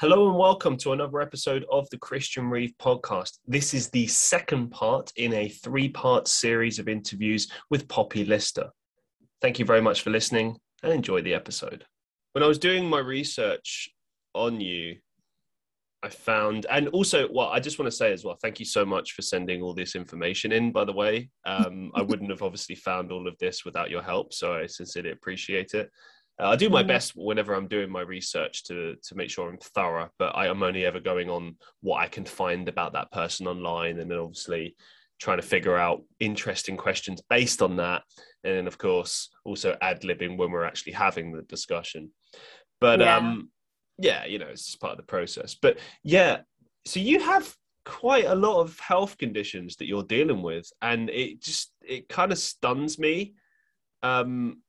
Hello and welcome to another episode of the Christian Reeve podcast. This is the second part in a three part series of interviews with Poppy Lister. Thank you very much for listening and enjoy the episode. When I was doing my research on you, I found, and also, well, I just want to say as well, thank you so much for sending all this information in, by the way. Um, I wouldn't have obviously found all of this without your help, so I sincerely appreciate it. Uh, I do my mm. best whenever I'm doing my research to to make sure I'm thorough, but I am only ever going on what I can find about that person online, and then obviously trying to figure out interesting questions based on that, and then of course also ad libbing when we're actually having the discussion. But yeah. um, yeah, you know, it's just part of the process. But yeah, so you have quite a lot of health conditions that you're dealing with, and it just it kind of stuns me. Um,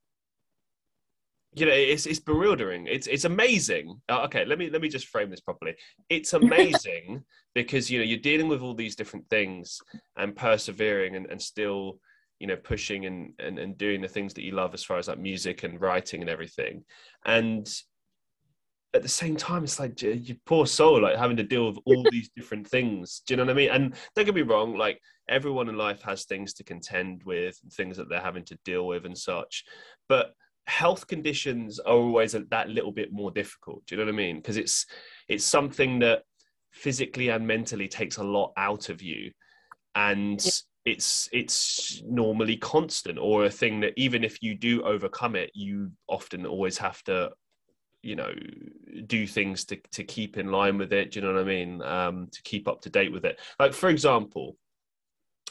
you know it's it's bewildering. It's it's amazing. Uh, okay let me let me just frame this properly. It's amazing because you know you're dealing with all these different things and persevering and, and still you know pushing and, and and doing the things that you love as far as like music and writing and everything. And at the same time it's like you poor soul like having to deal with all these different things. Do you know what i mean? And don't get me wrong like everyone in life has things to contend with things that they're having to deal with and such. But health conditions are always a, that little bit more difficult. Do you know what I mean? Because it's it's something that physically and mentally takes a lot out of you, and yeah. it's it's normally constant or a thing that even if you do overcome it, you often always have to you know do things to to keep in line with it do you know what i mean um to keep up to date with it like for example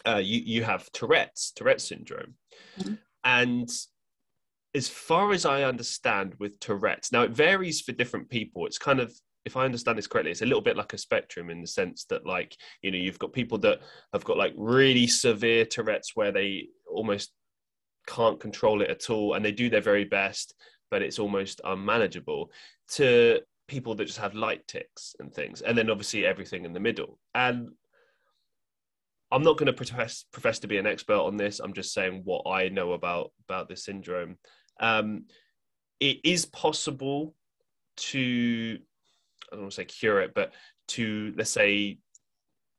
uh you you have tourette's tourette's syndrome mm-hmm. and as far as I understand with Tourette's, now it varies for different people. It's kind of, if I understand this correctly, it's a little bit like a spectrum in the sense that, like, you know, you've got people that have got like really severe Tourette's where they almost can't control it at all and they do their very best, but it's almost unmanageable, to people that just have light tics and things. And then obviously everything in the middle. And I'm not going to profess profess to be an expert on this. I'm just saying what I know about about this syndrome. Um, it is possible to, I don't want to say cure it, but to, let's say,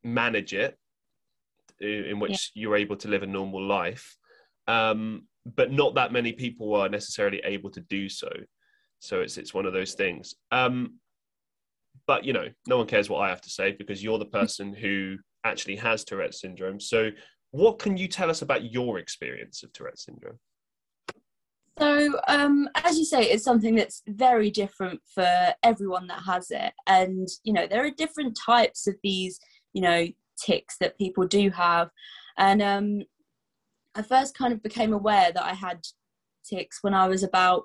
manage it in which yeah. you're able to live a normal life. Um, but not that many people are necessarily able to do so. So it's it's one of those things. Um, but you know, no one cares what I have to say because you're the person who actually has Tourette's syndrome. So, what can you tell us about your experience of Tourette's syndrome? So, um, as you say, it's something that's very different for everyone that has it. And, you know, there are different types of these, you know, tics that people do have. And um, I first kind of became aware that I had tics when I was about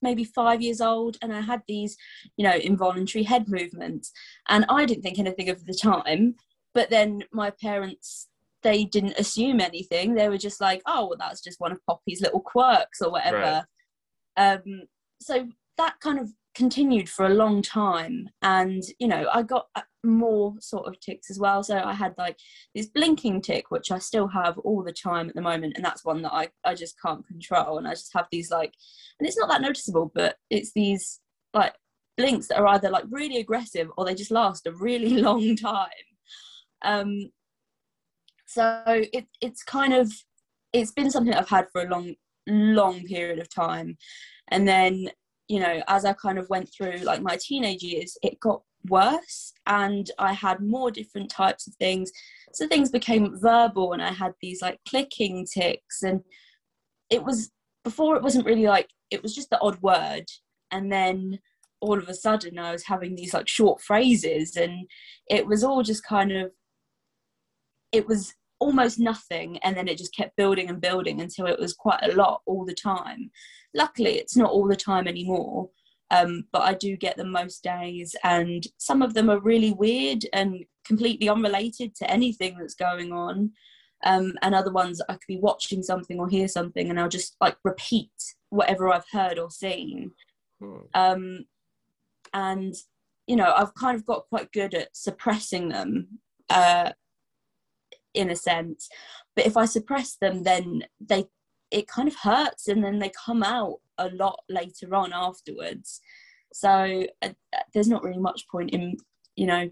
maybe five years old and I had these, you know, involuntary head movements. And I didn't think anything of the time. But then my parents they didn't assume anything. They were just like, oh, well, that's just one of Poppy's little quirks or whatever. Right. Um, so that kind of continued for a long time. And, you know, I got uh, more sort of tics as well. So I had like this blinking tic, which I still have all the time at the moment. And that's one that I, I just can't control. And I just have these like, and it's not that noticeable, but it's these like blinks that are either like really aggressive or they just last a really long time. Um, so it, it's kind of it's been something I've had for a long long period of time. And then you know as I kind of went through like my teenage years it got worse and I had more different types of things. So things became verbal and I had these like clicking tics and it was before it wasn't really like it was just the odd word. And then all of a sudden I was having these like short phrases and it was all just kind of it was almost nothing and then it just kept building and building until it was quite a lot all the time. Luckily it's not all the time anymore um, but i do get them most days and some of them are really weird and completely unrelated to anything that's going on. Um, and other ones i could be watching something or hear something and i'll just like repeat whatever i've heard or seen. Hmm. um, and you know i've kind of got quite good at suppressing them uh, in a sense but if i suppress them then they it kind of hurts and then they come out a lot later on afterwards So uh, there's not really much point in, you know,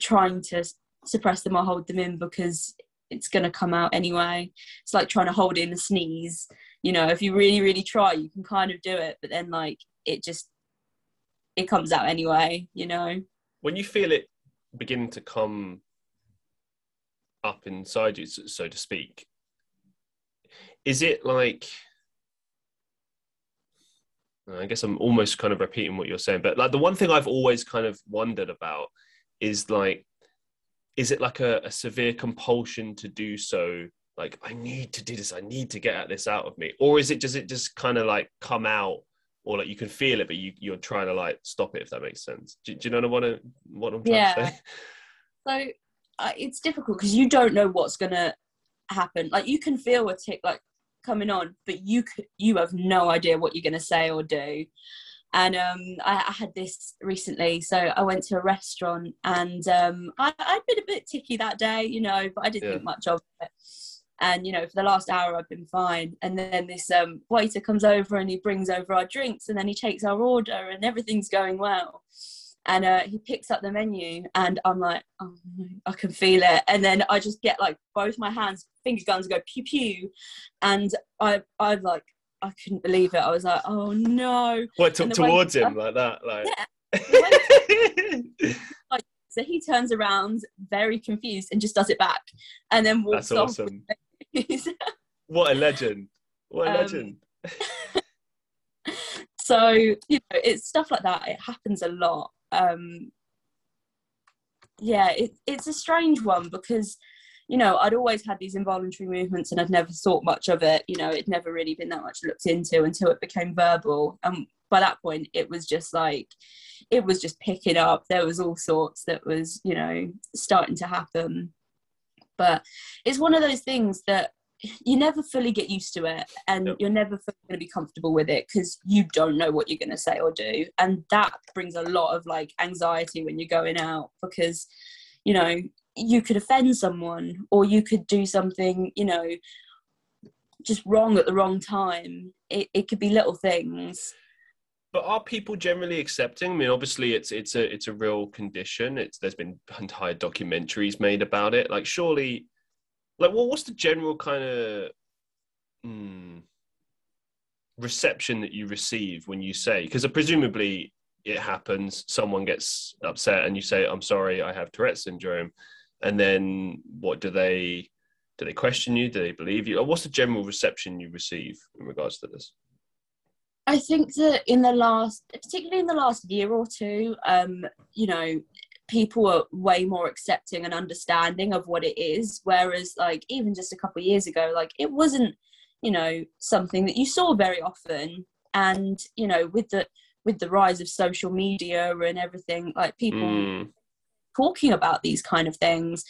trying to suppress them or hold them in because it's going to come out anyway. It's like trying to hold in a sneeze. You know, if you really, really try, you can kind of do it, but then like it just it comes out anyway. You know. When you feel it begin to come up inside you, so to speak, is it like? I guess I'm almost kind of repeating what you're saying, but like the one thing I've always kind of wondered about is like is it like a, a severe compulsion to do so like i need to do this i need to get at this out of me or is it does it just kind of like come out or like you can feel it but you, you're trying to like stop it if that makes sense do, do you know what, I, what i'm trying yeah. to say so uh, it's difficult because you don't know what's gonna happen like you can feel a tic like coming on but you could, you have no idea what you're gonna say or do and um, I, I, had this recently. So I went to a restaurant, and um, I, had been a bit ticky that day, you know, but I didn't yeah. think much of it. And you know, for the last hour, I've been fine. And then this um, waiter comes over and he brings over our drinks, and then he takes our order, and everything's going well. And uh, he picks up the menu, and I'm like, oh, I can feel it. And then I just get like both my hands, finger guns, go pew pew, and I I like I couldn't believe it. I was like, oh no. What t- towards him like that? Like yeah. like, so he turns around very confused and just does it back and then walks That's awesome. what a legend. What a um, legend. so, you know, it's stuff like that. It happens a lot. Um yeah, it, it's a strange one because you know, I'd always had these involuntary movements and I'd never thought much of it. You know, it'd never really been that much looked into until it became verbal. And by that point, it was just like, it was just picking up. There was all sorts that was, you know, starting to happen. But it's one of those things that you never fully get used to it and yep. you're never going to be comfortable with it because you don't know what you're going to say or do. And that brings a lot of like anxiety when you're going out because, you know, you could offend someone or you could do something you know just wrong at the wrong time. It, it could be little things. But are people generally accepting? I mean obviously it's it's a it's a real condition. It's there's been entire documentaries made about it. Like surely like well what's the general kind of hmm, reception that you receive when you say because presumably it happens someone gets upset and you say i'm sorry i have tourette's syndrome and then what do they do they question you? Do they believe you? Or what's the general reception you receive in regards to this? I think that in the last particularly in the last year or two um you know people are way more accepting and understanding of what it is whereas like even just a couple of years ago like it wasn't you know something that you saw very often. And you know with the with the rise of social media and everything like people mm. talking about these kind of things.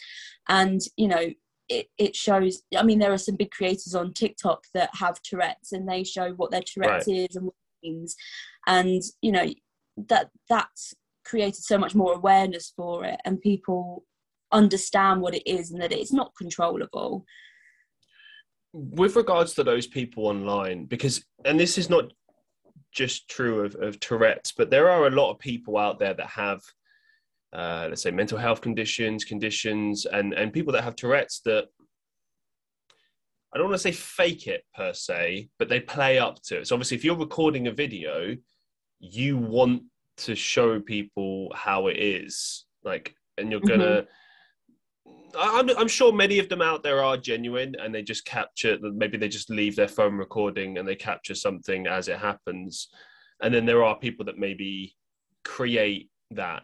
And you know it, it shows i mean there are some big creators on tiktok that have tourette's and they show what their tourette's right. is and what it means. And you know that that's created so much more awareness for it and people understand what it is and that it's not controllable with regards to those people online because and this is not just true of, of tourette's but there are a lot of people out there that have uh, let's say mental health conditions, conditions, and and people that have Tourette's that I don't want to say fake it per se, but they play up to it. So obviously, if you're recording a video, you want to show people how it is, like, and you're gonna. Mm-hmm. I'm, I'm sure many of them out there are genuine and they just capture maybe they just leave their phone recording and they capture something as it happens and then there are people that maybe create that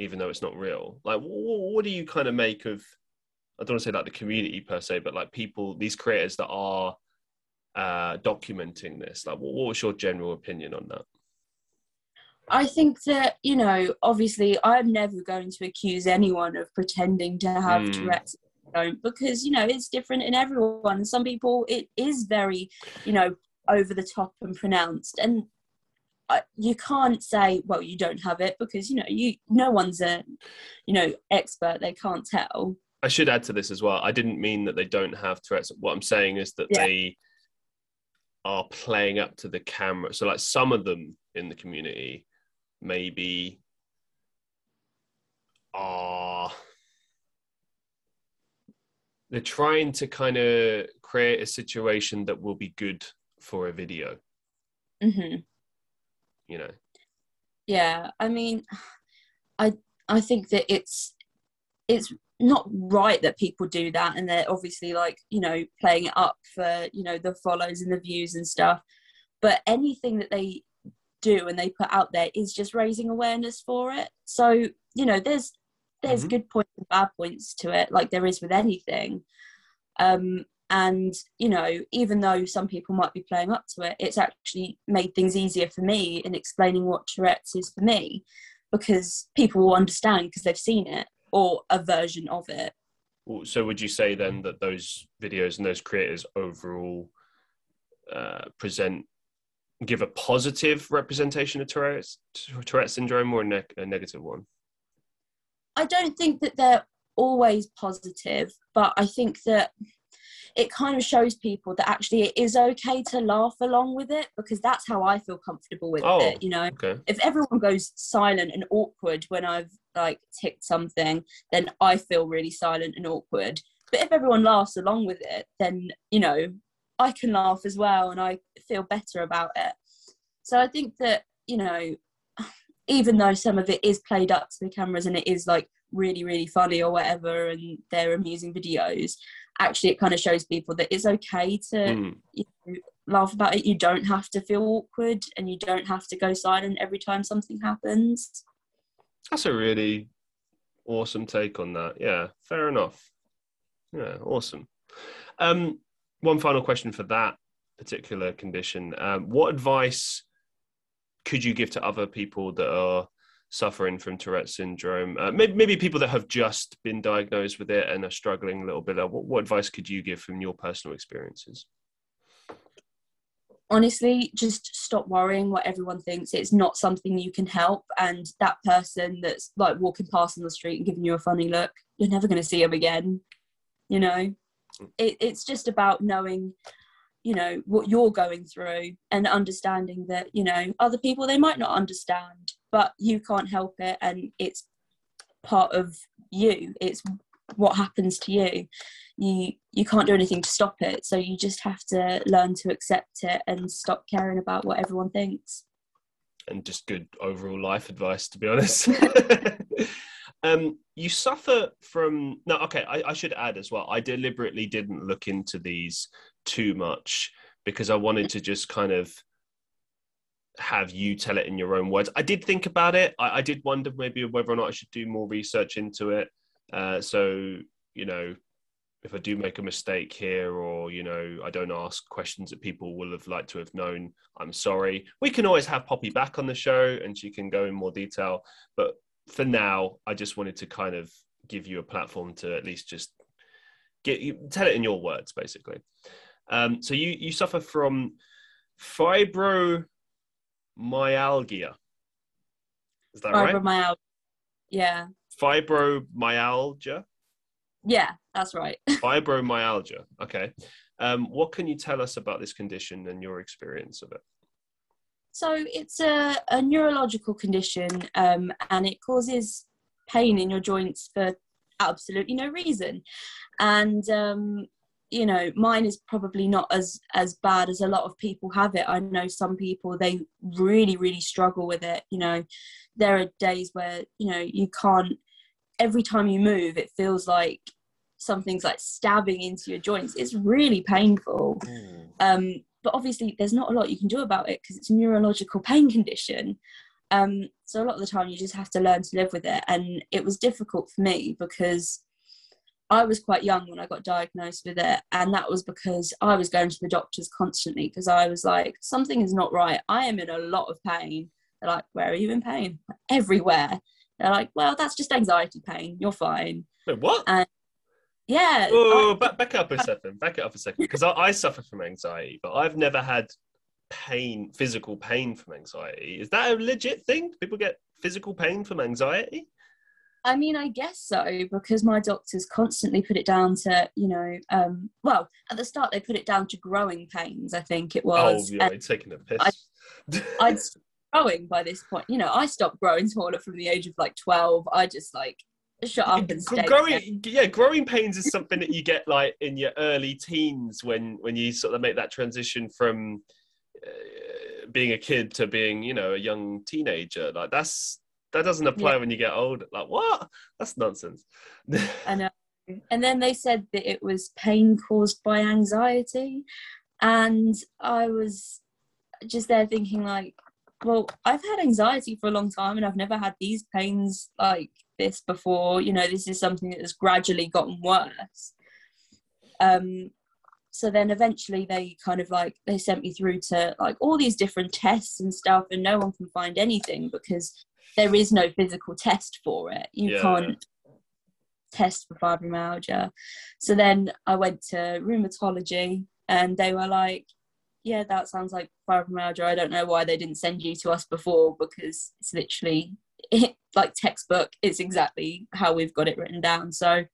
even though it's not real. Like, what, what do you kind of make of? I don't want to say like the community per se, but like people, these creators that are uh, documenting this. Like, what, what was your general opinion on that? I think that, you know, obviously I'm never going to accuse anyone of pretending to have mm. Tourette's because, you know, it's different in everyone. Some people, it is very, you know, over the top and pronounced. And you can't say well you don't have it because you know you no one's a you know expert they can't tell i should add to this as well i didn't mean that they don't have tourette's what i'm saying is that yeah. they are playing up to the camera so like some of them in the community maybe are they're trying to kind of create a situation that will be good for a video. Hmm you know? Yeah, I mean, I I think that it's it's not right that people do that, and they're obviously like you know playing it up for you know the follows and the views and stuff. But anything that they do and they put out there is just raising awareness for it. So you know, there's there's Mhm. good points and bad points to it, like there is with anything. Um, and you know, even though some people might be playing up to it, it's actually made things easier for me in explaining what Tourette's is for me, because people will understand because they've seen it or a version of it. So would you say then that those videos and those creators overall uh, present give a positive representation of Tourette's, Tourette's syndrome or a, neg- a negative one? I don't think that they're always positive, but I think that it kind of shows people that actually it is okay to laugh along with it because that's how I feel comfortable with Oh. it, you know. Okay. If everyone goes silent and awkward when I've like ticked something, then I feel really silent and awkward. But if everyone laughs along with it, then you know, I can laugh as well and I feel better about it. So I think that, you know, even though some of it is played up to the cameras and it is like really really funny or whatever and they're amusing videos actually it kind of shows people that it's okay to Mm. you know, laugh about it you don't have to feel awkward and you don't have to go silent every time something happens That's a really awesome take on that. Yeah, fair enough. Yeah, awesome. Um, one final question for that particular condition. Um, what advice could you give to other people that are suffering from Tourette's syndrome? Uh, maybe, maybe people that have just been diagnosed with it and are struggling a little bit. What, what advice could you give from your personal experiences? honestly just stop worrying what everyone thinks it's not something you can help and that person that's like walking past on the street and giving you a funny look you're never going to see them again you know it, it's just about knowing you know what you're going through and understanding that you know other people they might not understand but you can't help it and it's part of you it's what happens to you you you can't do anything to stop it so you just have to learn to accept it and stop caring about what everyone thinks and just good overall life advice, to be honest. um, you suffer from no. Okay, I, I should add as well. I deliberately didn't look into these too much because I wanted to just kind of have you tell it in your own words. I did think about it. I, I did wonder maybe whether or not I should do more research into it. Uh, so you know, if I do make a mistake here, or you know, I don't ask questions that people will have liked to have known, I'm sorry. We can always have Poppy back on the show, and she can go in more detail. But for now, I just wanted to kind of give you a platform to at least just get you tell it in your words, basically. Um, so you you suffer from fibromyalgia. Is that right? fibromyalgia yeah Fibromyalgia. yeah that's right Fibromyalgia. Okay. Um, what can you tell us about this condition and your experience of it? So it's a, a neurological condition um, and it causes pain in your joints for absolutely no reason. And, um, you know, mine is probably not as, as bad as a lot of people have it. I know some people, they really, really struggle with it. You know, there are days where, you know, you can't, every time you move, it feels like something's like stabbing into your joints. It's really painful. Um, but obviously, there's not a lot you can do about it because it's a neurological pain condition. Um, so a lot of the time, you just have to learn to live with it. And it was difficult for me because I was quite young when I got diagnosed with it, and that was because I was going to the doctors constantly because I was like, something is not right. I am in a lot of pain. They're like, where are you in pain? Everywhere. They're like, well, that's just anxiety pain. You're fine. Wait, what? And- Yeah. Oh, I- back, back up a second. Back it up a second. Because I, I suffer from anxiety, but I've never had pain, physical pain from anxiety. Is that a legit thing? People get physical pain from anxiety? I mean, I guess so because my doctors constantly put it down to, you know, um, well, at the start they put it down to growing pains. I think it was. oh, yeah, And taking a piss. I- I'd growing by this point. You know, I stopped growing taller from the age of like 12. I just like shut up and stay. Growing, yeah, growing pains is something that you get like in your early teens when when you sort of make that transition from uh, being a kid to being, you know, a young teenager. Like that's that doesn't apply yeah. when you get older. Like what? That's nonsense. I know. And then they said that it was pain caused by anxiety, and I was just there thinking like, well, I've had anxiety for a long time, and I've never had these pains like this before. You know, this is something that has gradually gotten worse. Um, so then eventually they kind of like they sent me through to like all these different tests and stuff and no one can find anything because there is no physical test for it. You yeah. can't test for fibromyalgia. So then I went to rheumatology and they were like, yeah, that sounds like fibromyalgia. I don't know why they didn't send you to us before because it's literally it, like textbook. It's exactly how we've got it written down. So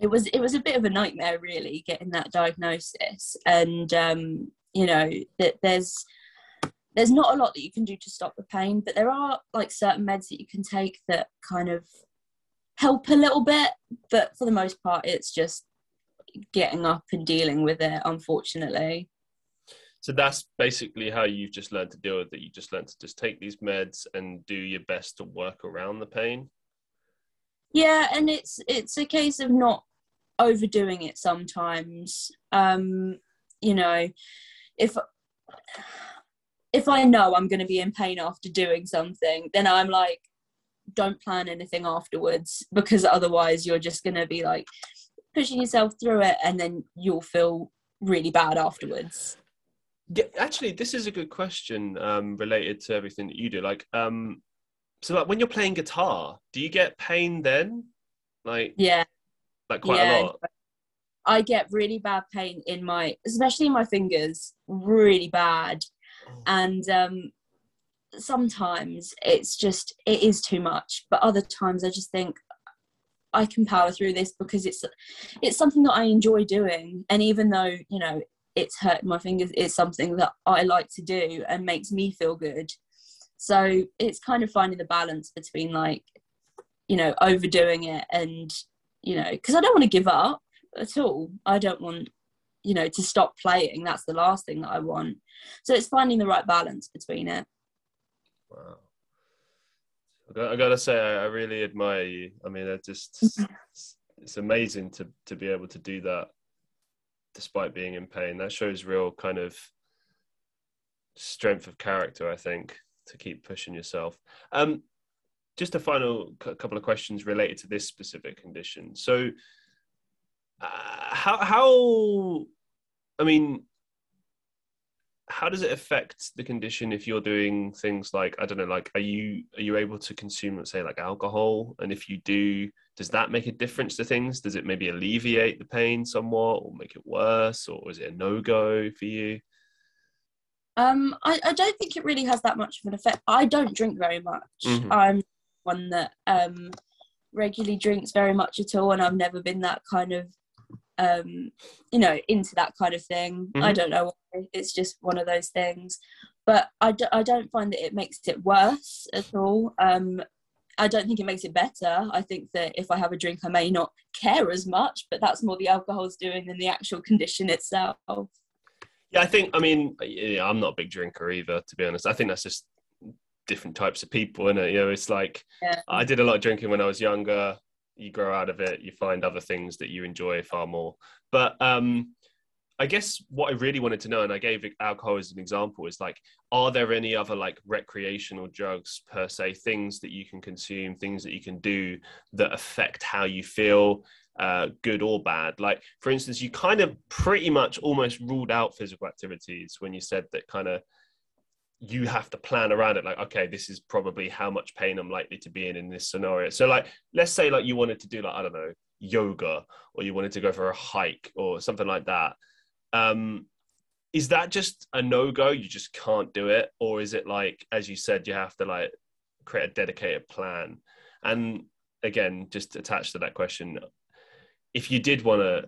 it was it was a bit of a nightmare really getting that diagnosis and um you know that there's there's not a lot that you can do to stop the pain, but there are like certain meds that you can take that kind of help a little bit. But for the most part, it's just getting up and dealing with it, unfortunately. So that's basically how you've just learned to deal with it. You just learned to just take these meds and do your best to work around the pain. Yeah, and it's it's a case of not overdoing it sometimes. Um, you know, if if I know I'm going to be in pain after doing something, then I'm like, don't plan anything afterwards because otherwise you're just going to be like pushing yourself through it and then you'll feel really bad afterwards. Yeah, actually, this is a good question um, related to everything that you do. Like, um, so like when you're playing guitar, do you get pain then? Like, yeah, like quite yeah. a lot. I get really bad pain in my, especially in my fingers, really bad and um, sometimes it's just it is too much but other times i just think i can power through this because it's it's something that i enjoy doing. And even though you know it's hurt my fingers it's something that i like to do and makes me feel good. So it's kind of finding the balance between like you know overdoing it and you know because i don't want to give up at all. I don't want you know to stop playing that's the last thing that i want so it's finding the right balance between it. Wow. I gotta say, I really admire you. I mean, it just it's amazing to to be able to do that despite being in pain. That shows real kind of strength of character, I think, to keep pushing yourself. Um, just a final couple of questions related to this specific condition. So, uh, how how I mean, how does it affect the condition if you're doing things like i don't know like are you are you able to consume let's say like alcohol? And if you do does that make a difference to things? Does it maybe alleviate the pain somewhat or make it worse or is it a no-go for you? Um i, I don't think it really has that much of an effect. I don't drink very much. Mm-hmm. i'm one that um regularly drinks very much at all and i've never been that kind of um you know into that kind of thing. Mm-hmm. i don't know it's just one of those things. But I d- I don't find that it makes it worse at all. Um i don't think it makes it better. I think that if i have a drink i may not care as much but that's more the alcohol's doing than the actual condition itself. Yeah i think i mean yeah, i'm not a big drinker either to be honest. I think that's just different types of people and you know it's like yeah. i did a lot of drinking when i was younger you grow out of it you find other things that you enjoy far more but um I guess what I really wanted to know, and I gave alcohol as an example, is like, are there any other like recreational drugs per se, things that you can consume, things that you can do that affect how you feel, uh, good or bad? Like, for instance, you kind of pretty much almost ruled out physical activities when you said that kind of you have to plan around it like okay this is probably how much pain i'm likely to be in in this scenario. So like let's say like you wanted to do like i don't know yoga or you wanted to go for a hike or something like that. Um is that just a no-go? You just can't do it? Or is it like as you said you have to like create a dedicated plan? And again just attached to that question if you did want to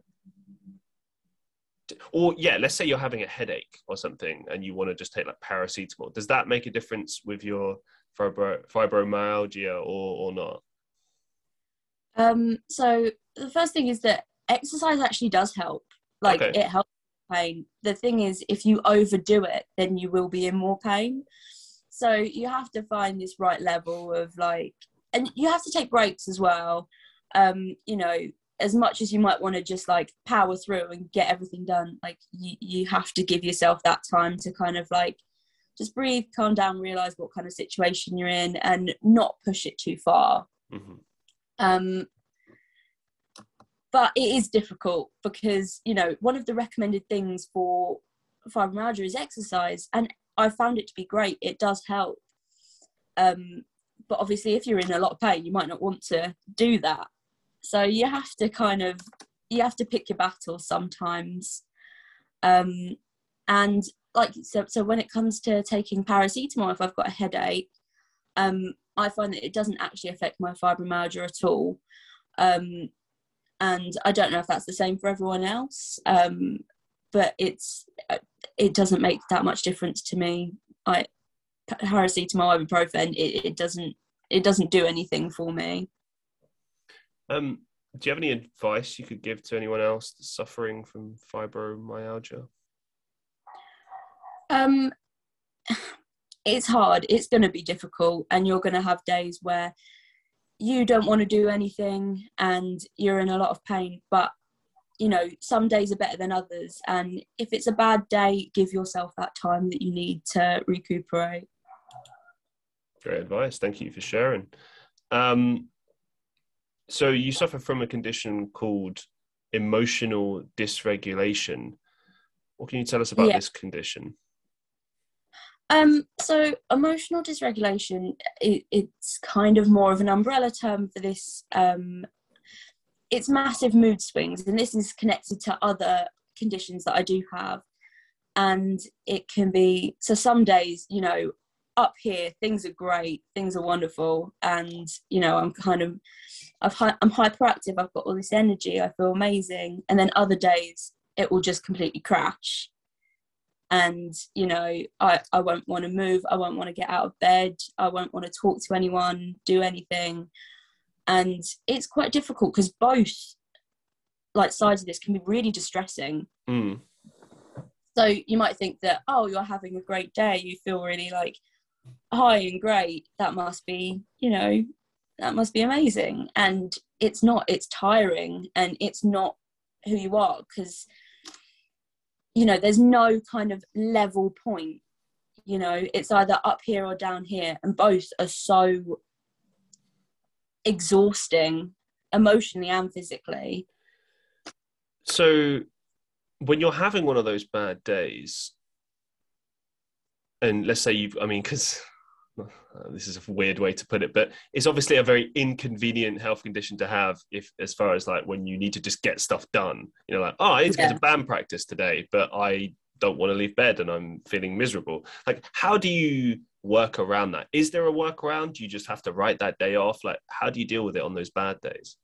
or yeah, let's say you're having a headache or something, and you want to just take like paracetamol. Does that make a difference with your fibro, fibromyalgia or or not? Um, so the first thing is that exercise actually does help. Like Okay. it helps pain. The thing is, if you overdo it, then you will be in more pain. So you have to find this right level of like, and you have to take breaks as well. Um, you know, as much as you might want to just like power through and get everything done, like you you have to give yourself that time to kind of like just breathe, calm down, realize what kind of situation you're in, and not push it too far. hmm Um, but it is difficult because you know one of the recommended things for fibromyalgia is exercise, and I found it to be great. It does help. Um, but obviously, if you're in a lot of pain, you might not want to do that. So you have to kind of you have to pick your battles sometimes. Um, and like so, so when it comes to taking paracetamol, if I've got a headache, um, I find that it doesn't actually affect my fibromyalgia at all. Um, and I don't know if that's the same for everyone else, um, but it's uh, it doesn't make that much difference to me. I paracetamol, ibuprofen, it, it doesn't it doesn't do anything for me. Um, do you have any advice you could give to anyone else that's suffering from fibromyalgia? Um, it's hard. It's going to be difficult, and you're going to have days where you don't want to do anything and you're in a lot of pain. But you know, some days are better than others, and if it's a bad day, give yourself that time that you need to recuperate. Great advice. Thank you for sharing. Um, so you suffer from a condition called emotional dysregulation. What can you tell us about Yeah. this condition? Um, so emotional dysregulation, it, it's kind of more of an umbrella term for this. Um, it's massive mood swings, and this is connected to other conditions that I do have. And it can be so some days, you know, up here things are great, things are wonderful, and you know I'm kind of, i've i'm hyperactive. I've got all this energy. I feel amazing, and then other days it will just completely crash and you know i i won't want to move i won't want to get out of bed i won't want to talk to anyone do anything and it's quite difficult because both like sides of this can be really distressing Mm, so you might think that oh you're having a great day you feel really like high and great that must be you know that must be amazing. And it's not it's tiring and it's not who you are because you know there's no kind of level point you know. It's either up here or down here and both are so exhausting emotionally and physically. So when you're having one of those bad days, and let's say you've, I mean, because Uh, this is a weird way to put it, but it's obviously a very inconvenient health condition to have if, as far as like when you need to just get stuff done, you know, like, oh, I need to go to band practice today, but I don't want to leave bed and I'm feeling miserable. Like, how do you work around that? Is there a workaround? Do you just have to write that day off? Like, how do you deal with it on those bad days?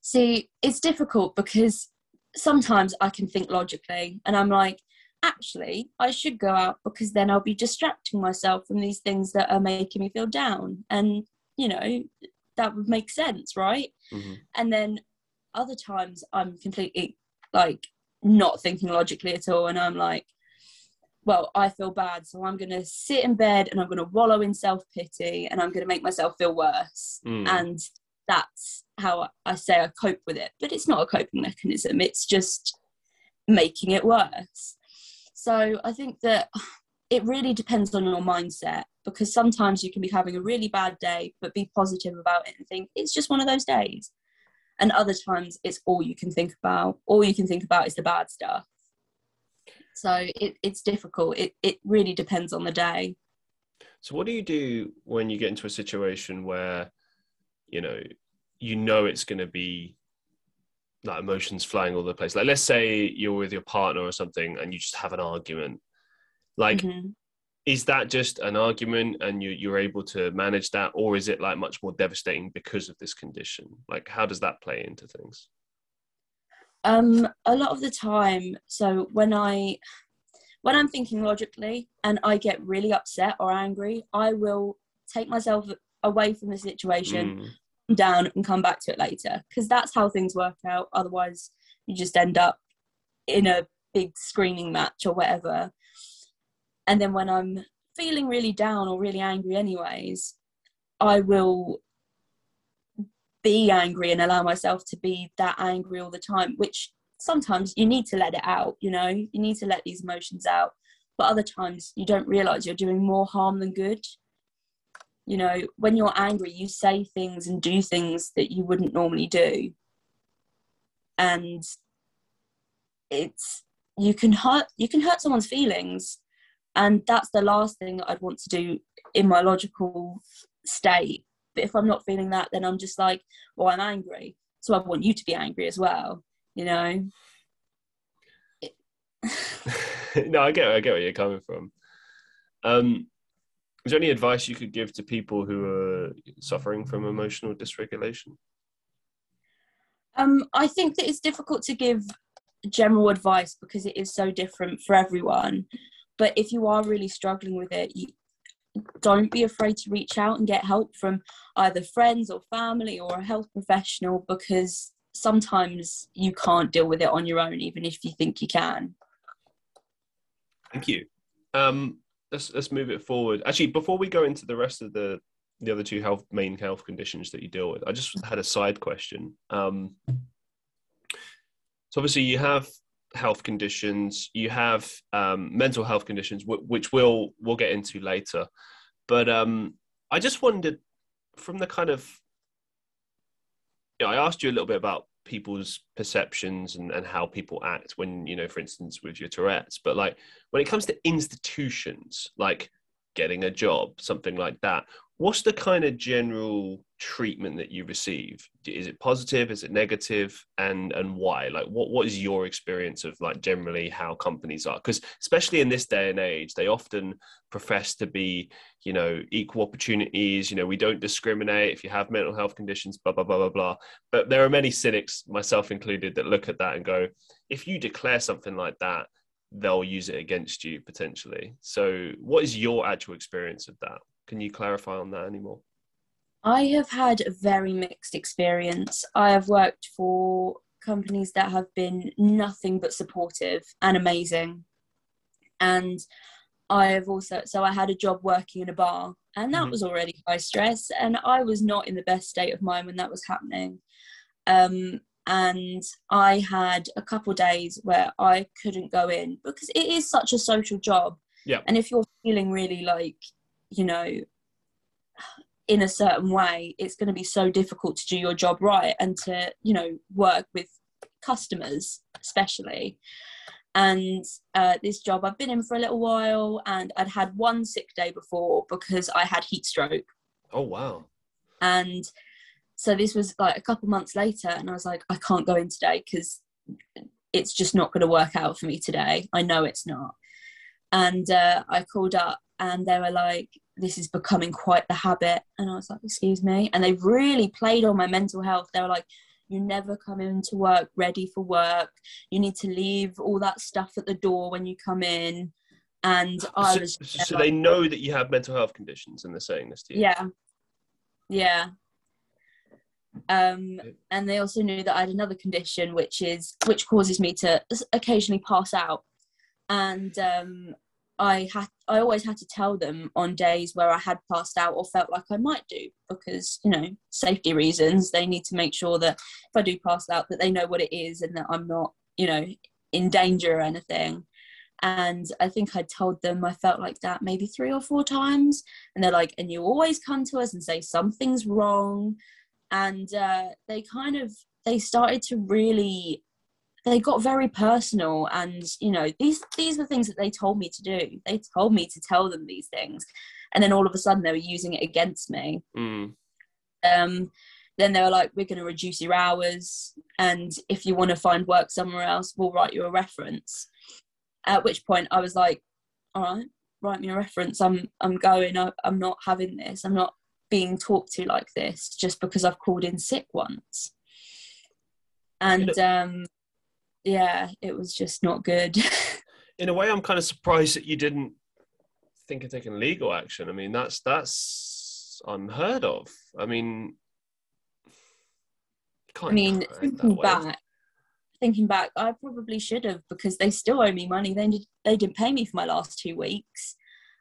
See, it's difficult because sometimes I can think logically and I'm like, actually, I should go out because then I'll be distracting myself from these things that are making me feel down. And, you know, that would make sense, right? Mhm. And then other times I'm completely like not thinking logically at all. And I'm like, well, I feel bad. So I'm going to sit in bed and I'm going to wallow in self pity and I'm going to make myself feel worse Mm. and that's how I say I cope with it. But it's not a coping mechanism, it's just making it worse. So I think that it really depends on your mindset because sometimes you can be having a really bad day, but be positive about it and think it's just one of those days. And other times it's all you can think about. All you can think about is the bad stuff. So it, it's difficult. It, it really depends on the day. So what do you do when you get into a situation where, you know, you know it's going to be like emotions flying all over the place? Like, let's say you're with your partner or something, and you just have an argument. Like, Mhm. is that just an argument, and you you're able to manage that, or is it like much more devastating because of this condition? Like, how does that play into things? Um, a lot of the time, so when I when I'm thinking logically and I get really upset or angry, I will take myself away from the situation, mm. Down, and come back to it later because that's how things work out. Otherwise, you just end up in a big screaming match or whatever. And then when I'm feeling really down or really angry, anyways, I will be angry and allow myself to be that angry all the time, which sometimes you need to let it out, you know, you need to let these emotions out. But other times you don't realize you're doing more harm than good. You know, when you're angry, you say things and do things that you wouldn't normally do. And it's you can hurt you can hurt someone's feelings and that's the last thing that I'd want to do in my logical state. But if I'm not feeling that, then I'm just like, well, I'm angry, so I want you to be angry as well you know no i get i get where you're coming from um is there any advice you could give to people who are suffering from emotional dysregulation um i think that it's difficult to give general advice because it is so different for everyone but if you are really struggling with it you, don't be afraid to reach out and get help from either friends or family or a health professional because sometimes you can't deal with it on your own, even if you think you can. Thank you. Um, let's let's move it forward. Actually, before we go into the rest of the the other two health main health conditions that you deal with, I just had a side question. Um, so obviously, you have health conditions, you have um, mental health conditions, w- which we'll we'll get into later. But um, I just wondered, from the kind of you know, I asked you a little bit about people's perceptions and, and how people act when, you know, for instance, with your Tourette's, but like when it comes to institutions, like getting a job, something like that, what's the kind of general treatment that you receive? Is it positive? Is it negative? And and why? Like what what is your experience of like generally how companies are? Because especially in this day and age they often profess to be you know equal opportunities. You know we don't discriminate if you have mental health conditions blah blah blah blah blah. But there are many cynics myself included that look at that and go if you declare something like that they'll use it against you potentially. So what is your actual experience of that can you clarify on that anymore? I have had a very mixed experience. I have worked for companies that have been nothing but supportive and amazing. And I have also, so I had a job working in a bar, and that mm-hmm. was already high stress. And I was not in the best state of mind when that was happening. Um, and I had a couple days where I couldn't go in because it is such a social job. Yeah. And if you're feeling really like you know in a certain way it's going to be so difficult to do your job right and to you know work with customers especially. And uh, this job i've been in for a little while and i'd had one sick day before because i had heat stroke. Oh wow. And so this was like a couple months later and i was like i can't go in today because it's just not going to work out for me today. I know it's not. And uh, i called up and they were like this is becoming quite the habit. And i was like excuse me. And they really played on my mental health. They were like you never come into work ready for work. You need to leave all that stuff at the door when you come in. And i so, was so like, they know that you have mental health conditions and they're saying this to you? Yeah. Yeah. Um, and they also knew that I had another condition, which is which causes me to occasionally pass out. And um, I had I always had to tell them on days where I had passed out or felt like I might do because you know safety reasons. They need to make sure that if I do pass out that they know what it is and that I'm not you know in danger or anything. And I think I told them I felt like that maybe three or four times. And they're like and you always come to us and say something's wrong. And uh, they kind of they started to really they got very personal and you know these these were things that they told me to do. They told me to tell them these things. And then all of a sudden they were using it against me. Mm. um, then they were like we're going to reduce your hours and if you want to find work somewhere else we'll write you a reference. At which point i was like all right write me a reference. I'm i'm going. I, i'm not having this. I'm not being talked to like this just because i've called in sick once. And um yeah, it was just not good. In a way, I'm kind of surprised that you didn't think of taking legal action. I mean, that's that's unheard of. I mean, I mean, thinking back, thinking back, I probably should have because they still owe me money. They did, they didn't pay me for my last two weeks,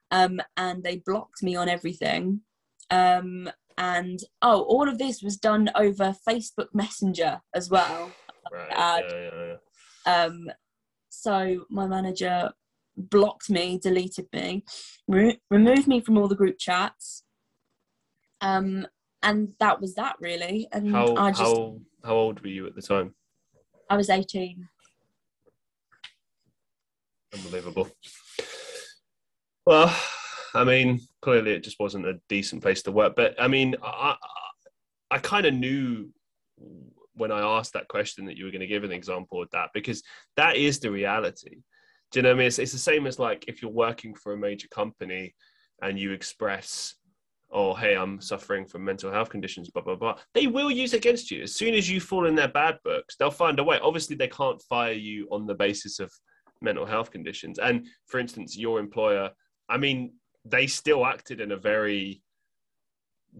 um, and they blocked me on everything. Um, and oh, all of this was done over Facebook Messenger as well. Right. Yeah, yeah, yeah. Um, so my manager blocked me, deleted me, re- removed me from all the group chats. Um, and that was that really. And how, I just how how old were you at the time? I was eighteen. Unbelievable. Well, I mean, clearly it just wasn't a decent place to work. But I mean, I I, I kind of knew when I asked that question that you were going to give an example of that because that is the reality. Do you know what I mean? It's, it's the same as like if you're working for a major company and you express, oh, hey, I'm suffering from mental health conditions, blah, blah, blah. They will use against you. As soon as you fall in their bad books, they'll find a way. Obviously, they can't fire you on the basis of mental health conditions. And for instance, your employer, I mean, they still acted in a very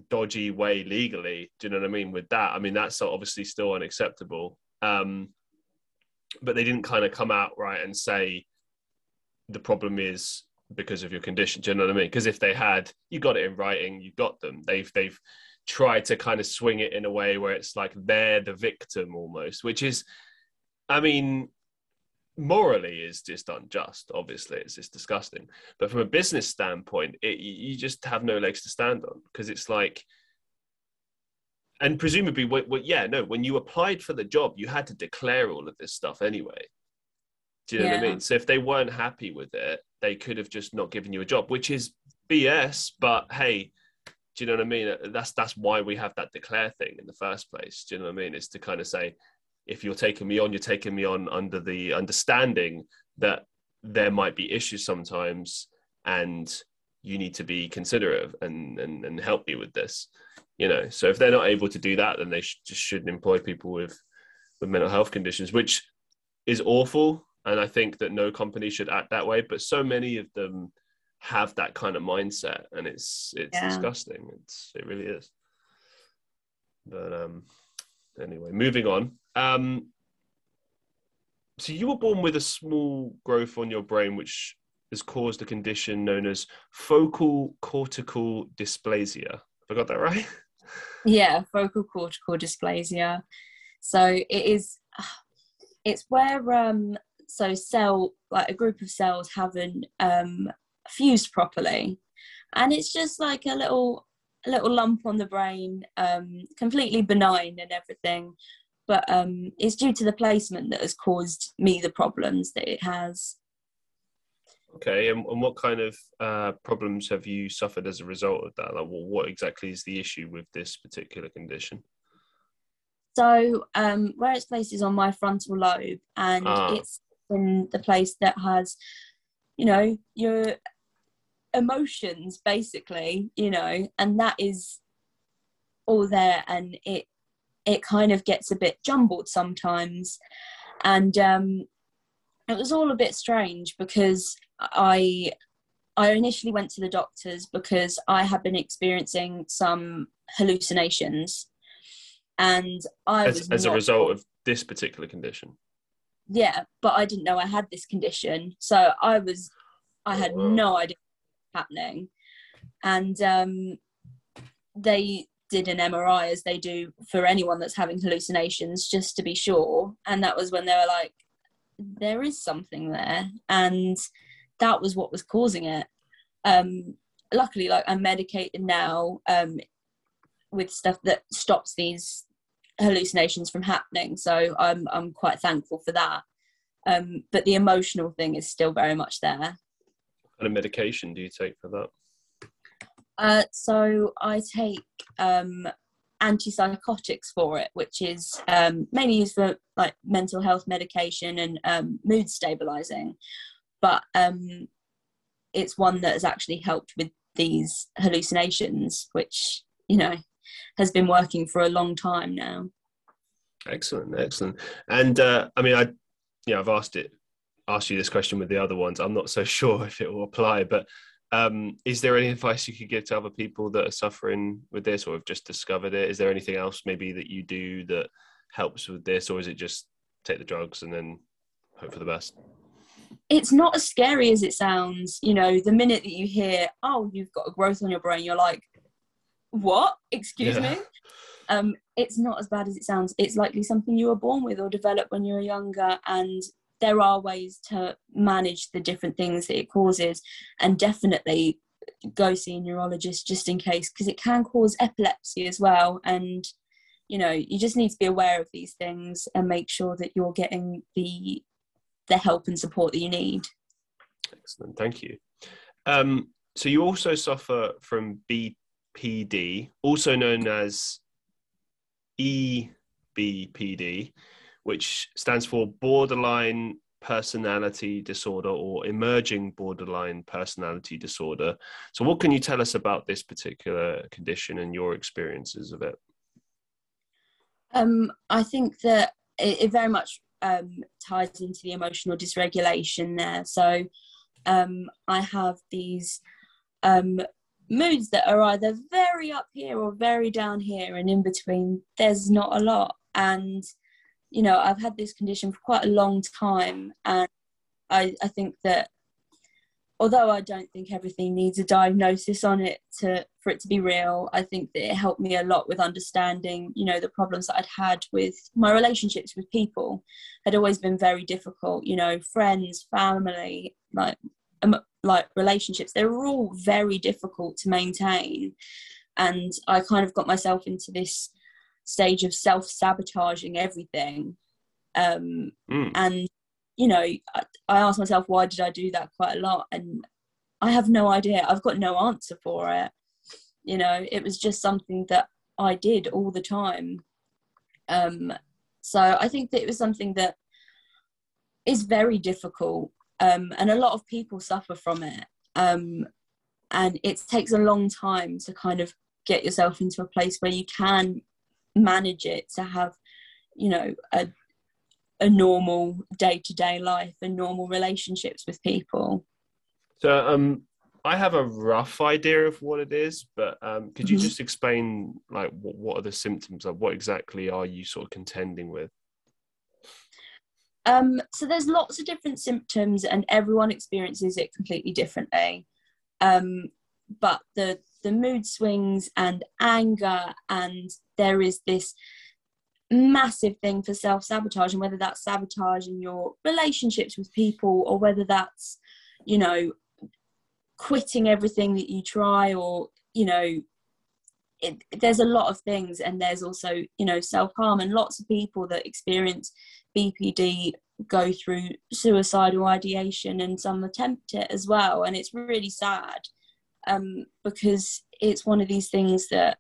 dodgy way legally. Do you know what I mean? With that, I mean that's obviously still unacceptable. Um, but they didn't kind of come out right and say the problem is because of your condition. Do you know what I mean? Because if they had, you got it in writing, you got them. They've they've tried to kind of swing it in a way where it's like they're the victim almost, which is, I mean, morally is just unjust. Obviously, it's just disgusting. But from a business standpoint, it, you just have no legs to stand on because it's like, and presumably, what, what, yeah, no, when you applied for the job, you had to declare all of this stuff anyway. Do you know yeah. what I mean? So if they weren't happy with it, they could have just not given you a job, which is BS. But hey, do you know what I mean? That's that's why we have that declare thing in the first place. Do you know what I mean? It's to kind of say, if you're taking me on, you're taking me on under the understanding that there might be issues sometimes and you need to be considerate and, and, and help me with this, you know? So if they're not able to do that, then they sh- just shouldn't employ people with, with mental health conditions, which is awful. And I think that no company should act that way, but so many of them have that kind of mindset and it's, it's yeah. disgusting. It's, it really is. But, um, anyway, moving on. Um, so you were born with a small growth on your brain, which has caused a condition known as focal cortical dysplasia. Have I got that right? Yeah, focal cortical dysplasia. So it is. It's where um, so cell like a group of cells haven't um, fused properly, and it's just like a little a little lump on the brain, um, completely benign and everything. But um, it's due to the placement that has caused me the problems that it has. Okay, and, and what kind of uh, problems have you suffered as a result of that? Like, well, what exactly is the issue with this particular condition? So, um, where it's placed is on my frontal lobe, and ah. it's in the place that has, you know, your emotions basically you know and that is all there and it it kind of gets a bit jumbled sometimes. And um it was all a bit strange because i i initially went to the doctors because i had been experiencing some hallucinations. And i as, as a result of this particular condition? Yeah but i didn't know i had this condition. So i was i had oh, no idea what was happening. And um, they did an MRI as they do for anyone that's having hallucinations, just to be sure. And that was when they were like, there is something there. And that was what was causing it. Um, luckily, like I'm medicated now um, with stuff that stops these hallucinations from happening. So I'm I'm quite thankful for that. Um, but the emotional thing is still very much there What kind of medication do you take for that? Uh, so I take um, antipsychotics for it, which is um, mainly used for like mental health medication and um, mood stabilizing. But um, it's one that has actually helped with these hallucinations, which you know has been working for a long time now. Excellent, excellent. And uh, I mean, I yeah, I've asked it asked you this question with the other ones. I'm not so sure if it will apply, but um, is there any advice you could give to other people that are suffering with this or have just discovered it? Is there anything else maybe that you do that helps with this, or is it just take the drugs and then hope for the best? It's not as scary as it sounds. You know, the minute that you hear, "Oh, you've got a growth on your brain," you're like, "What? Excuse yeah. me." Um, it's not as bad as it sounds. It's likely something you were born with or developed when you were younger, and there are ways to manage the different things that it causes and definitely go see a neurologist just in case because it can cause epilepsy as well. And you know you just need to be aware of these things and make sure that you're getting the the help and support that you need. Excellent thank you. Um, so you also suffer from bpd also known as ebpd which stands for borderline personality disorder or emerging borderline personality disorder. So, what can you tell us about this particular condition and your experiences of it? Um, I think that it, it very much um, ties into the emotional dysregulation there. So, um, I have these um, moods that are either very up here or very down here, and in between, there's not a lot. And you know, I've had this condition for quite a long time, and I, I think that although I don't think everything needs a diagnosis on it to for it to be real, I think that it helped me a lot with understanding, you know, the problems that I'd had with my relationships with people had always been very difficult. You know, friends, family, like um, like relationships, they were all very difficult to maintain, and I kind of got myself into this stage of self sabotaging everything. Um, mm. And, you know, I, I asked myself, why did I do that quite a lot? And I have no idea. I've got no answer for it. You know, it was just something that I did all the time. Um, so I think that it was something that is very difficult, um, and a lot of people suffer from it. Um, and it takes a long time to kind of get yourself into a place where you can manage it to have you know a a normal day-to-day life and normal relationships with people. So um i have a rough idea of what it is but um could you mm-hmm. just explain like what, what are the symptoms? Of what exactly are you sort of contending with? Um so there's lots of different symptoms and everyone experiences it completely differently. Um but the the mood swings and anger and there is this massive thing for self sabotage and whether that's sabotaging your relationships with people or whether that's you know quitting everything that you try or you know it, there's a lot of things and there's also you know self harm and lots of people that experience BPD go through suicidal ideation and some attempt it as well. And it's really sad um, because it's one of these things that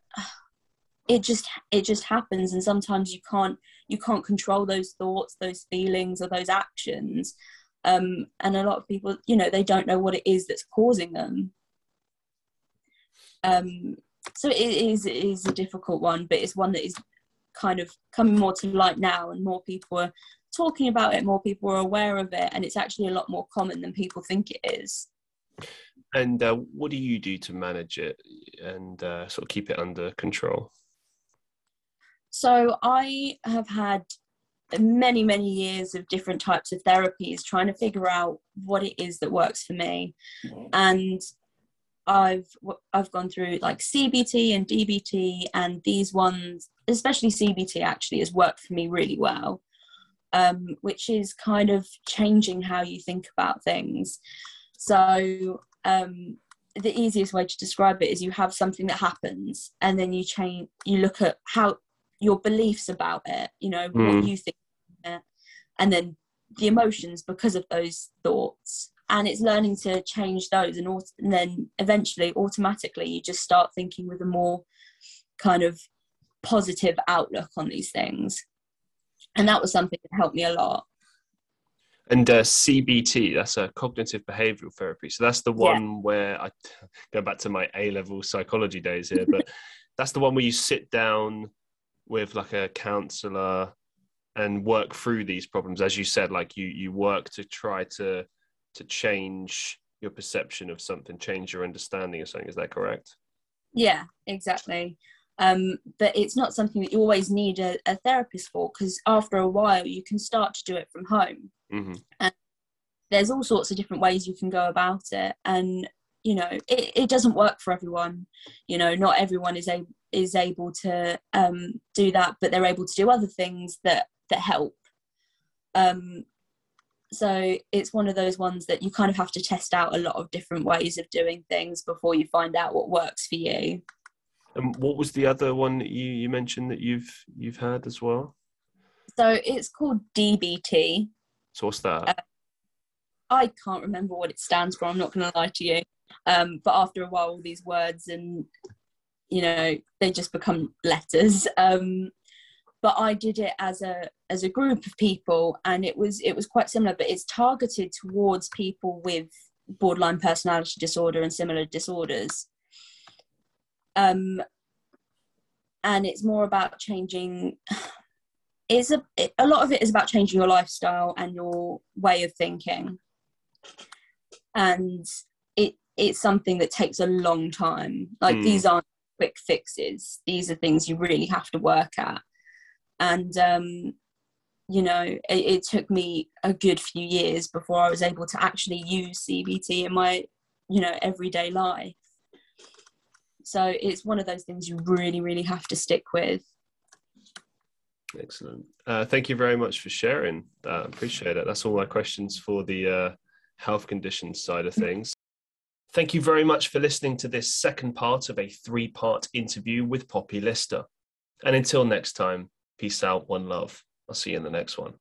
it just it just happens. And sometimes you can't you can't control those thoughts those feelings or those actions. Um, and a lot of people you know they don't know what it is that's causing them. Um, so it is it is a difficult one but it's one that is kind of coming more to light now and more people are talking about it more people are aware of it and it's actually a lot more common than people think it is and uh, what do you do to manage it and uh, sort of keep it under control? So I have had many, many years of different types of therapies trying to figure out what it is that works for me. And I've I've gone through like CBT and DBT, and these ones, especially CBT, actually has worked for me really well, um, which is kind of changing how you think about things. So um, the easiest way to describe it is you have something that happens and then you change you look at how your beliefs about it you know mm. what hmm. you think and then the emotions because of those thoughts and it's learning to change those and, auto- and then eventually automatically you just start thinking with a more kind of positive outlook on these things and that was something that helped me a lot and uh, CBT, that's a cognitive behavioral therapy. So that's the one yeah. where I go back to my A level psychology days here, but that's the one where you sit down with like a counselor and work through these problems as you said like you you work to try to to change your perception of something change your understanding of something is that correct yeah exactly um, but it's not something that you always need a, a therapist for because after a while you can start to do it from home. Mm-hmm. and there's all sorts of different ways you can go about it. And you know it, it doesn't work for everyone. You know not everyone is able is able to um, do that but they're able to do other things that that help. Um, so it's one of those ones that you kind of have to test out a lot of different ways of doing things before you find out what works for you and what was the other one that you, you mentioned that you've you've had as well? So it's called dbt so what's that? Uh, i can't remember what it stands for i'm not going to lie to you. Um, but after a while all these words and you know they just become letters. Um, but i did it as a as a group of people and it was it was quite similar but it's targeted towards people with borderline personality disorder and similar disorders um and it's more about changing it's a a lot of it is about changing your lifestyle and your way of thinking. And it it's something that takes a long time. Like mm. these aren't quick fixes. These are things you really have to work at. And um you know it, it, took me a good few years before i was able to actually use cbt in my you know everyday life so it's one of those things you really really have to stick with excellent uh, thank you very much for sharing that appreciate it that's all my questions for the uh, health conditions side of things Thank you very much for listening to this second part of a three part interview with Poppy Lister. And until next time, peace out, one love. I'll see you in the next one.